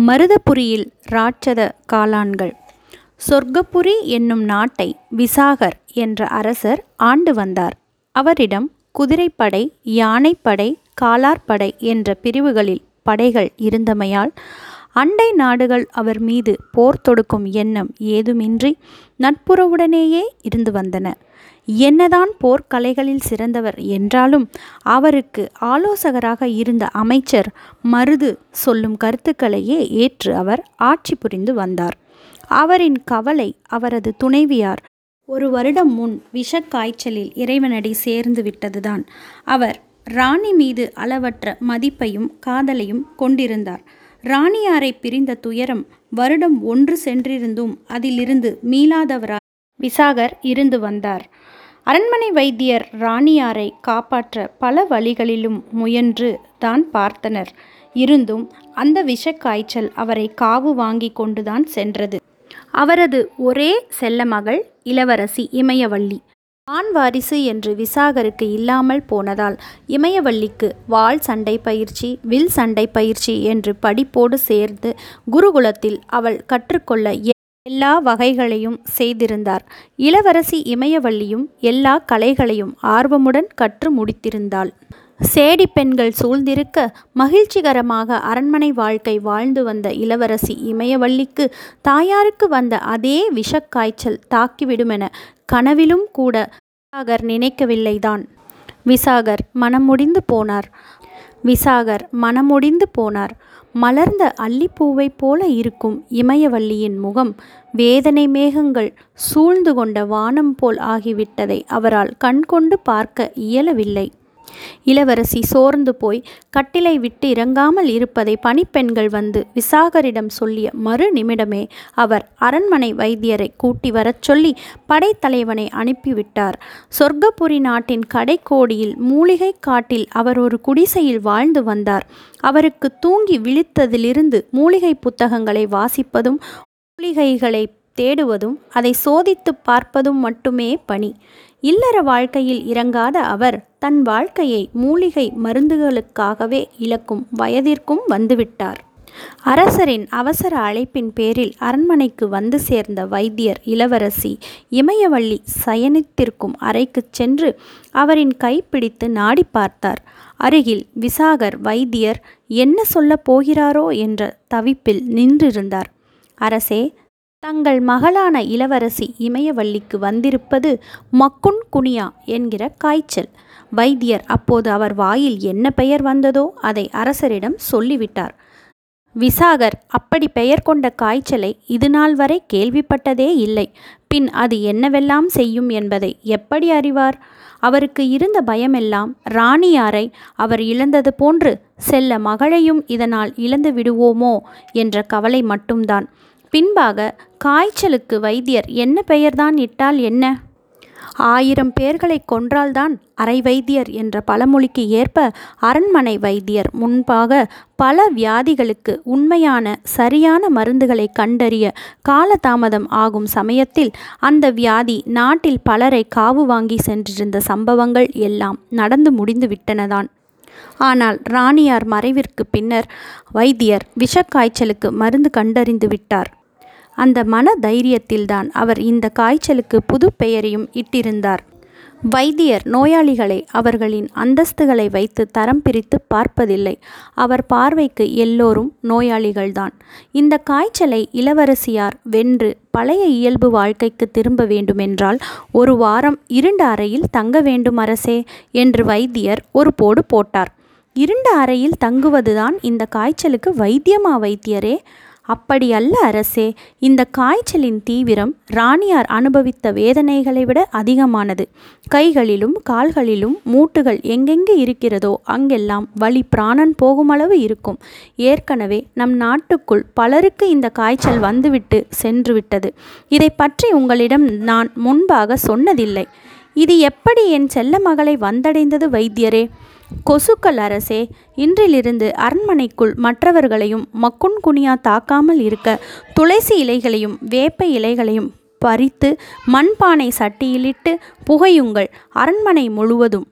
மருதபுரியில் ராட்சத காளான்கள். சொர்க்கபுரி என்னும் நாட்டை விசாகர் என்ற அரசர் ஆண்டு வந்தார். அவரிடம் குதிரைப்படை யானைப்படை காலார்படை என்ற பிரிவுகளில் படைகள் இருந்தமையால் அண்டை நாடுகள் அவர் மீது போர் தொடுக்கும் எண்ணம் ஏதுமின்றி நட்புறவுடனேயே இருந்து வந்தன. என்னதான் போர்க்கலைகளில் சிறந்தவர் என்றாலும் அவருக்கு ஆலோசகராக இருந்த அமைச்சர் மருது சொல்லும் கருத்துக்களையே ஏற்று அவர் ஆட்சி புரிந்து வந்தார். அவரின் கவலை அவரது துணைவியார் ஒரு வருடம் முன் விஷக்காய்ச்சலில் இறைவனடி சேர்ந்து விட்டதுதான். அவர் ராணி மீது அளவற்ற மதிப்பையும் காதலையும் கொண்டிருந்தார். ராணியாரை பிரிந்த துயரம் வருடம் ஒன்று சென்றிருந்தும் அதிலிருந்து மீளாதவராய் விசாகர் இருந்து வந்தார். அரண்மனை வைத்தியர் ராணியாரை காப்பாற்ற பல வழிகளிலும் முயன்று தான் பார்த்தனர். இருந்தும் அந்த விஷக்காய்ச்சல் அவரை காவு வாங்கி கொண்டுதான் சென்றது. அவரது ஒரே செல்ல மகள் இளவரசி இமயவள்ளி ஆண் வாரிசு என்று விசாகருக்கு இல்லாமல் போனதால் இமயவள்ளிக்கு வாள் சண்டை பயிற்சி வில் சண்டை பயிற்சி என்று படிப்போடு சேர்ந்து குருகுலத்தில் அவள் கற்றுக்கொள்ள எல்லா வகைகளையும் செய்திருந்தார். இளவரசி இமயவள்ளியும் எல்லா கலைகளையும் ஆர்வமுடன் கற்று முடித்திருந்தாள். சேடி பெண்கள் சூழ்ந்திருக்க மகிழ்ச்சிகரமாக அரண்மனை வாழ்க்கை வாழ்ந்து வந்த இளவரசி இமயவள்ளிக்கு தாயாருக்கு வந்த அதே விஷக்காய்ச்சல் தாக்கிவிடுமென கனவிலும் கூட விசாகர் நினைக்கவில்லைதான். விசாகர் மனமுடிந்து போனார். விசாகர் மனமுடிந்து போனார். மலர்ந்த அல்லிப்பூவைப் போல இருக்கும் இமயவல்லியின் முகம் வேதனை மேகங்கள் சூழ்ந்து கொண்ட வானம் போல் ஆகிவிட்டதை அவரால் கண்கொண்டு பார்க்க இயலவில்லை. இளவரசி சோர்ந்து போய் கட்டிலை விட்டு இறங்காமல் இருப்பதை பணிப்பெண்கள் வந்து விசாகரிடம் சொல்லிய மறு நிமிடமே அவர் அரண்மனை வைத்தியரை கூட்டி வரச் சொல்லி படைத்தலைவனை அனுப்பிவிட்டார். சொர்க்கபுரி நாட்டின் கடைக்கோடியில் மூலிகை காட்டில் அவர் ஒரு குடிசையில் வாழ்ந்து வந்தார். அவருக்கு தூங்கி விழித்ததிலிருந்து மூலிகை புத்தகங்களை வாசிப்பதும் மூலிகைகளை தேடுவதும் அதை சோதித்து பார்ப்பதும் மட்டுமே பணி. இல்லற வாழ்க்கையில் இறங்காத அவர் தன் வாழ்க்கையை மூலிகை மருந்துகளுக்காகவே இழக்கும் வயதிற்கும் வந்துவிட்டார். அரசரின் அவசர அழைப்பின் பேரில் அரண்மனைக்கு வந்து சேர்ந்த வைத்தியர் இளவரசி இமயவள்ளி சயனித்திருக்கும் அறைக்குச் சென்று அவரின் கைப்பிடித்து நாடி பார்த்தார். அருகில் விசாகர் வைத்தியர் என்ன சொல்லப் போகிறாரோ என்ற தவிப்பில் நின்றிருந்தார். அரசே தங்கள் மகளான இளவரசி இமயவள்ளிக்கு வந்திருப்பது மக்குன் குனியா என்கிற காய்ச்சல். வைத்தியர் அப்போது அவர் வாயில் என்ன பெயர் வந்ததோ அதை அரசரிடம் சொல்லிவிட்டார். விசாகர் அப்படி பெயர் கொண்ட காய்ச்சலை இதுநாள் வரை கேள்விப்பட்டதே இல்லை. பின் அது என்னவெல்லாம் செய்யும் என்பதை எப்படி அறிவார்? அவருக்கு இருந்த பயமெல்லாம் ராணியாரை அவர் இழந்தது போன்று செல்ல மகளையும் இதனால் இழந்து விடுவோமோ என்ற கவலை மட்டும்தான். பின்பாக காய்ச்சலுக்கு வைத்தியர் என்ன பெயர்தான் இட்டால் என்ன? ஆயிரம் பேர்களை கொன்றால்தான் அரை வைத்தியர் என்ற பழமொழிக்கு ஏற்ப அரண்மனை வைத்தியர் முன்பாக பல வியாதிகளுக்கு உண்மையான சரியான மருந்துகளை கண்டறிய காலதாமதம் ஆகும் சமயத்தில் அந்த வியாதி நாட்டில் பலரை காவு வாங்கி சென்றிருந்த சம்பவங்கள் எல்லாம் நடந்து முடிந்து விட்டனதான். ஆனால் ராணியார் மறைவிற்கு பின்னர் வைத்தியர் விஷக்காய்ச்சலுக்கு மருந்து கண்டறிந்து விட்டார். அந்த மன தைரியத்தில்தான் அவர் இந்த காய்ச்சலுக்கு புது பெயரையும் இட்டிருந்தார். வைத்தியர் நோயாளிகளை அவர்களின் அந்தஸ்துகளை வைத்து தரம் பிரித்து பார்ப்பதில்லை. அவர் பார்வைக்கு எல்லோரும் நோயாளிகள்தான். இந்த காய்ச்சலை இளவரசியார் வென்று பழைய இயல்பு வாழ்க்கைக்கு திரும்ப வேண்டுமென்றால் ஒரு வாரம் இருண்ட அறையில் தங்க வேண்டும் அரசே என்று வைத்தியர் ஒரு போடு போட்டார். இருண்ட அறையில் தங்குவதுதான் இந்த காய்ச்சலுக்கு வைத்தியமா வைத்தியரே? அப்படி அல்ல அரசே இந்த காய்ச்சலின் தீவிரம் ராணியார் அனுபவித்த வேதனைகளை விட அதிகமானது. கைகளிலும் கால்களிலும் மூட்டுகள் எங்கெங்கு இருக்கிறதோ அங்கெல்லாம் வலி பிராணன் போகுமளவு இருக்கும். ஏற்கனவே நம் நாட்டுக்குள் பலருக்கு இந்த காய்ச்சல் வந்துவிட்டு சென்றுவிட்டது. இதை பற்றி உங்களிடம் நான் முன்பாக சொன்னதில்லை. இது எப்படி என் செல்ல மகளை வந்தடைந்தது வைத்தியரே? கொசுக்கள் அரசே இன்றிலிருந்து அரண்மனைக்குள் மற்றவர்களையும் மக்குன் குனியா தாக்காமல் இருக்க துளசி இலைகளையும் வேப்ப இலைகளையும் பறித்து மண்பானை சட்டியிலிட்டு புகையுங்கள் அரண்மனை முழுவதும்.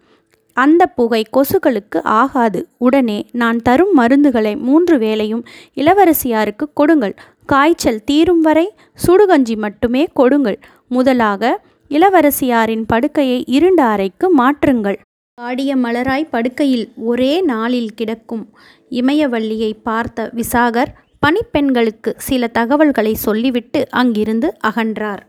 அந்த புகை கொசுக்களுக்கு ஆகாது. உடனே நான் தரும் மருந்துகளை மூன்று வேளையும் இளவரசியாருக்கு கொடுங்கள். காய்ச்சல் தீரும் வரை சுடுகஞ்சி மட்டுமே கொடுங்கள். முதலாக இளவரசியாரின் படுக்கையை இருண்ட அறைக்கு மாற்றுங்கள். பாடிய மலராய் படுக்கையில் ஒரே நாளில் கிடக்கும் இமயவள்ளியை பார்த்த விசாகர் பணிப்பெண்களுக்கு சில தகவல்களை சொல்லிவிட்டு அங்கிருந்து அகன்றார்.